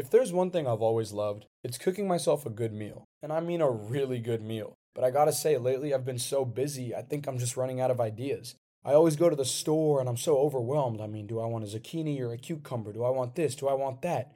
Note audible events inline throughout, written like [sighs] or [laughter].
If there's one thing I've always loved, it's cooking myself a good meal. And I mean a really good meal. But I gotta say, lately I've been so busy, I think I'm just running out of ideas. I always go to the store and I'm so overwhelmed. I mean, do I want a zucchini or a cucumber? Do I want this? Do I want that?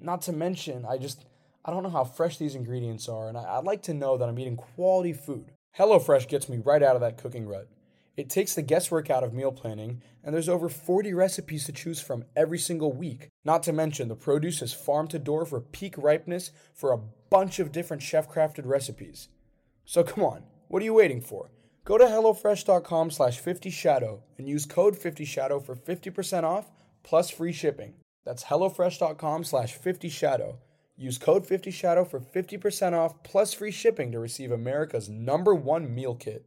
Not to mention, I just, I don't know how fresh these ingredients are, and I, would like to know that I'm eating quality food. HelloFresh gets me right out of that cooking rut. It takes the guesswork out of meal planning, and there's over 40 recipes to choose from every single week. Not to mention, the produce is farm to door for peak ripeness for a bunch of different chef crafted recipes. So come on, what are you waiting for? Go to HelloFresh.com slash 50shadow and use code 50shadow for 50% off plus free shipping. That's HelloFresh.com slash 50shadow. Use code 50shadow for 50% off plus free shipping to receive America's number one meal kit.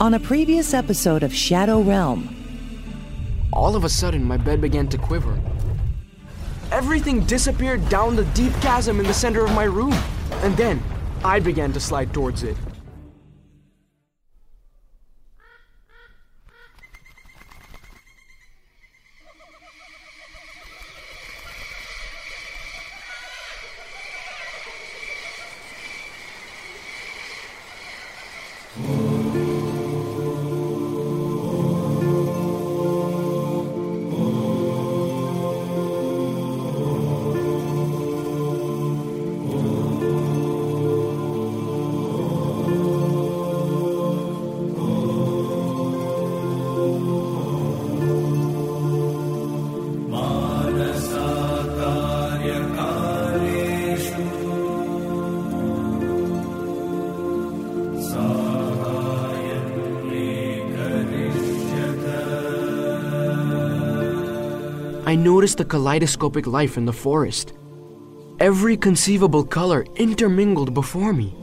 On a previous episode of Shadow Realm, all of a sudden my bed began to quiver. Everything disappeared down the deep chasm in the center of my room, and then I began to slide towards it. I noticed the kaleidoscopic life in the forest. Every conceivable color intermingled before me.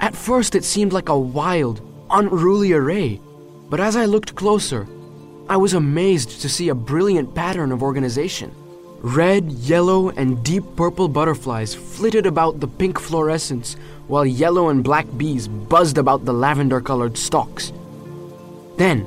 At first, it seemed like a wild, unruly array, but as I looked closer, I was amazed to see a brilliant pattern of organization. Red, yellow, and deep purple butterflies flitted about the pink fluorescence, while yellow and black bees buzzed about the lavender colored stalks. Then,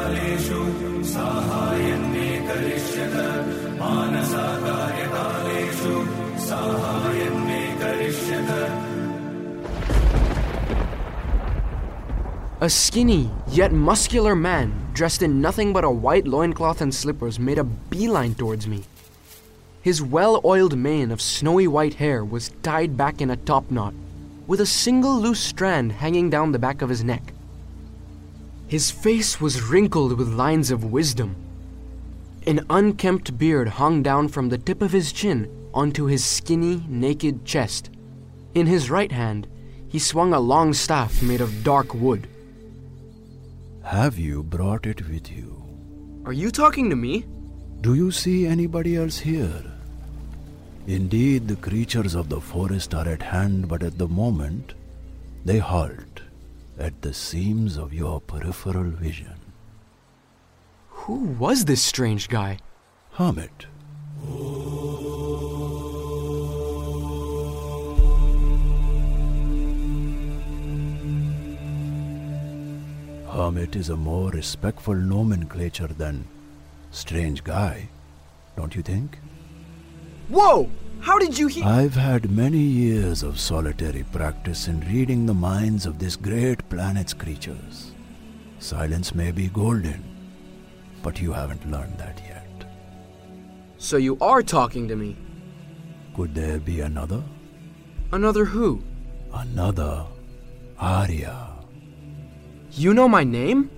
A skinny, yet muscular man, dressed in nothing but a white loincloth and slippers, made a beeline towards me. His well oiled mane of snowy white hair was tied back in a top knot, with a single loose strand hanging down the back of his neck. His face was wrinkled with lines of wisdom. An unkempt beard hung down from the tip of his chin onto his skinny, naked chest. In his right hand, he swung a long staff made of dark wood. Have you brought it with you? Are you talking to me? Do you see anybody else here? Indeed, the creatures of the forest are at hand, but at the moment, they halt at the seams of your peripheral vision. Who was this strange guy? Hermit. Hermit is a more respectful nomenclature than strange guy, don't you think? Whoa! How did you hear? I've had many years of solitary practice in reading the minds of this great planet's creatures. Silence may be golden, but you haven't learned that yet. So you are talking to me? Could there be another? Another who? Another Arya. You know my name?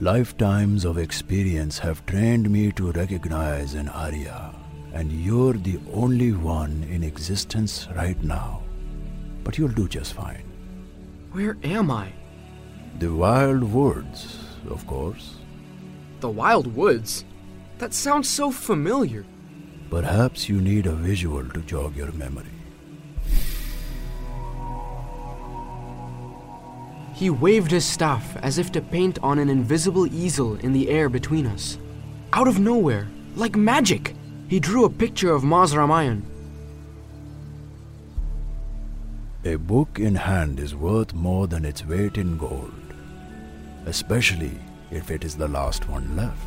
Lifetimes of experience have trained me to recognize an Arya, and you're the only one in existence right now. But you'll do just fine. Where am I? The wild woods, of course. The Wild Woods? That sounds so familiar. Perhaps you need a visual to jog your memory. He waved his staff as if to paint on an invisible easel in the air between us. Out of nowhere, like magic, he drew a picture of Ma's Ramayan. A book in hand is worth more than its weight in gold, especially if it is the last one left.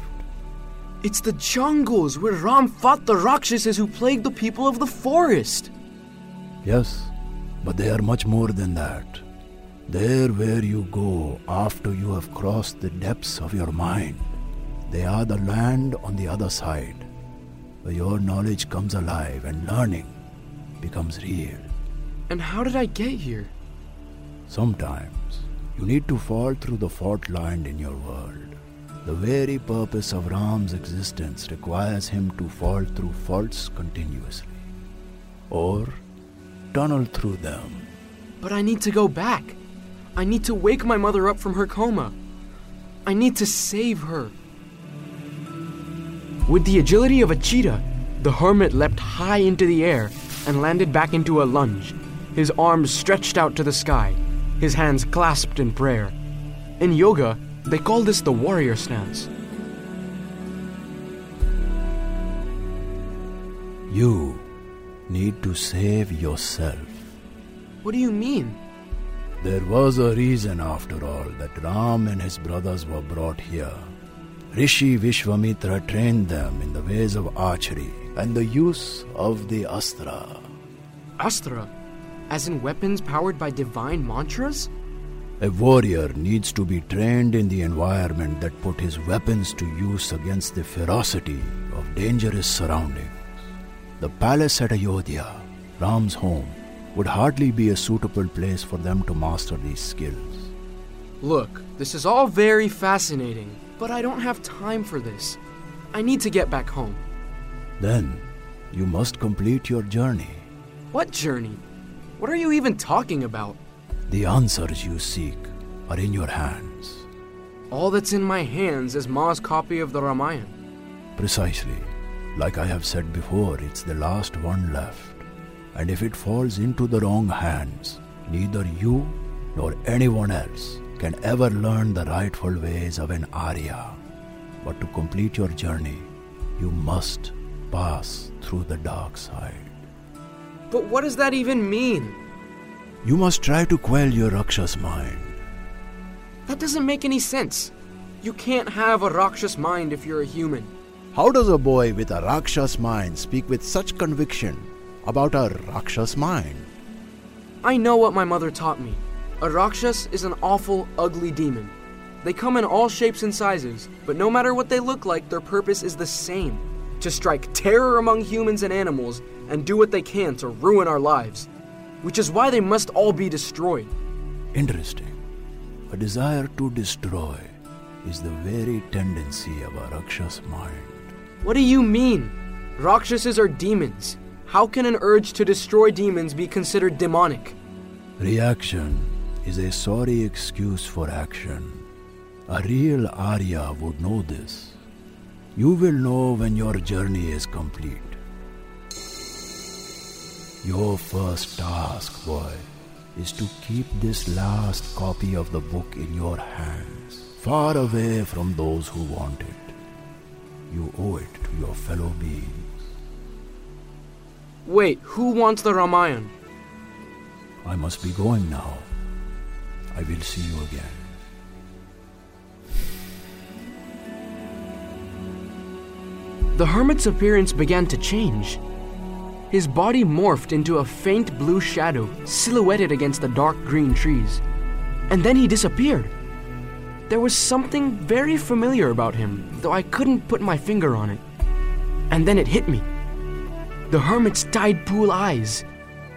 It's the jungles where Ram fought the Rakshasas who plagued the people of the forest. Yes, but they are much more than that. There where you go after you have crossed the depths of your mind. They are the land on the other side, where your knowledge comes alive and learning becomes real. And how did I get here? Sometimes you need to fall through the fault line in your world. The very purpose of Ram's existence requires him to fall through faults continuously, or tunnel through them. But I need to go back. I need to wake my mother up from her coma. I need to save her. With the agility of a cheetah, the hermit leapt high into the air and landed back into a lunge, his arms stretched out to the sky, his hands clasped in prayer. In yoga, they call this the warrior stance. You need to save yourself. What do you mean? There was a reason, after all, that Ram and his brothers were brought here. Rishi Vishwamitra trained them in the ways of archery and the use of the astra. Astra? As in weapons powered by divine mantras? A warrior needs to be trained in the environment that put his weapons to use against the ferocity of dangerous surroundings. The palace at Ayodhya, Ram's home, would hardly be a suitable place for them to master these skills. Look, this is all very fascinating, but I don't have time for this. I need to get back home. Then, you must complete your journey. What journey? What are you even talking about? The answers you seek are in your hands. All that's in my hands is Ma's copy of the Ramayana. Precisely. Like I have said before, it's the last one left. And if it falls into the wrong hands, neither you nor anyone else can ever learn the rightful ways of an Arya. But to complete your journey, you must pass through the dark side. But what does that even mean? You must try to quell your Rakshas mind. That doesn't make any sense. You can't have a Rakshas mind if you're a human. How does a boy with a Rakshas mind speak with such conviction about a Rakshas mind? I know what my mother taught me. A Rakshas is an awful, ugly demon. They come in all shapes and sizes, but no matter what they look like, their purpose is the same to strike terror among humans and animals and do what they can to ruin our lives. Which is why they must all be destroyed. Interesting. A desire to destroy is the very tendency of a Rakshas mind. What do you mean? Rakshasas are demons. How can an urge to destroy demons be considered demonic? Reaction is a sorry excuse for action. A real Arya would know this. You will know when your journey is complete. Your first task, boy, is to keep this last copy of the book in your hands, far away from those who want it. You owe it to your fellow beings. Wait, who wants the Ramayana? I must be going now. I will see you again. The hermit's appearance began to change. His body morphed into a faint blue shadow silhouetted against the dark green trees. And then he disappeared. There was something very familiar about him, though I couldn't put my finger on it. And then it hit me. The hermit's tide pool eyes.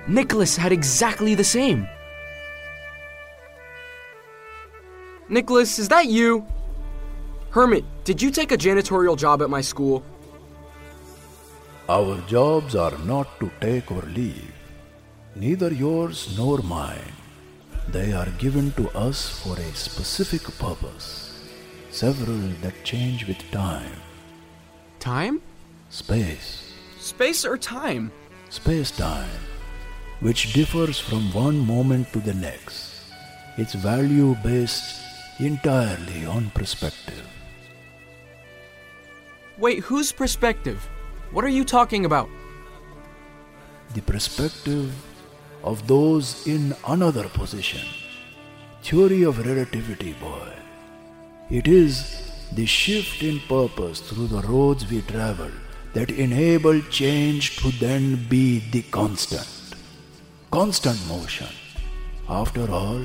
Nicholas had exactly the same. Nicholas, is that you? Hermit, did you take a janitorial job at my school? Our jobs are not to take or leave, neither yours nor mine. They are given to us for a specific purpose, several that change with time. Time? Space, Space or time? space time, which differs from one moment to the next. Its value based entirely on perspective. Wait, whose perspective? What are you talking about? the perspective of those in another position. Theory of relativity, boy. It is the shift in purpose through the roads we travel that enable change to then be the constant. Constant motion, after all,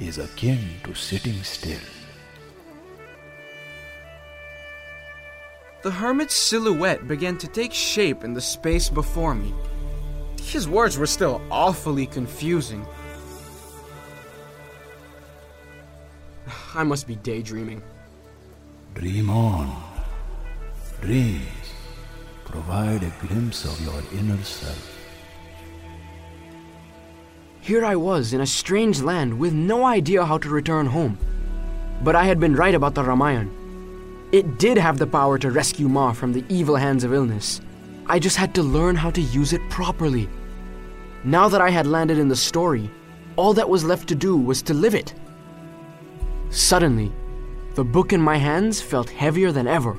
is akin to sitting still. The hermit's silhouette began to take shape in the space before me. His words were still awfully confusing. [sighs] I must be daydreaming. Dream on. Dreams provide a glimpse of your inner self. Here I was in a strange land with no idea how to return home. But I had been right about the Ramayana. It did have the power to rescue Ma from the evil hands of illness. I just had to learn how to use it properly. Now that I had landed in the story, all that was left to do was to live it. Suddenly, the book in my hands felt heavier than ever.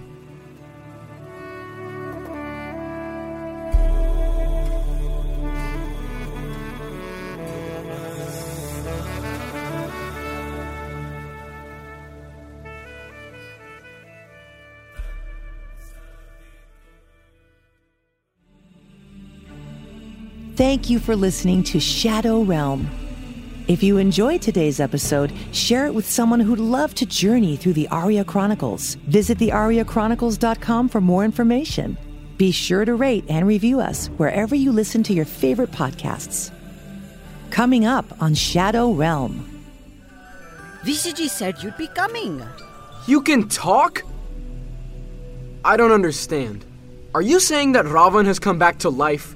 Thank you for listening to Shadow Realm. If you enjoyed today's episode, share it with someone who'd love to journey through the Arya Chronicles. Visit thearyachronicles.com for more information. Be sure to rate and review us wherever you listen to your favorite podcasts. Coming up on Shadow Realm. VCG said you'd be coming. You can talk? I don't understand. Are you saying that Ravan has come back to life?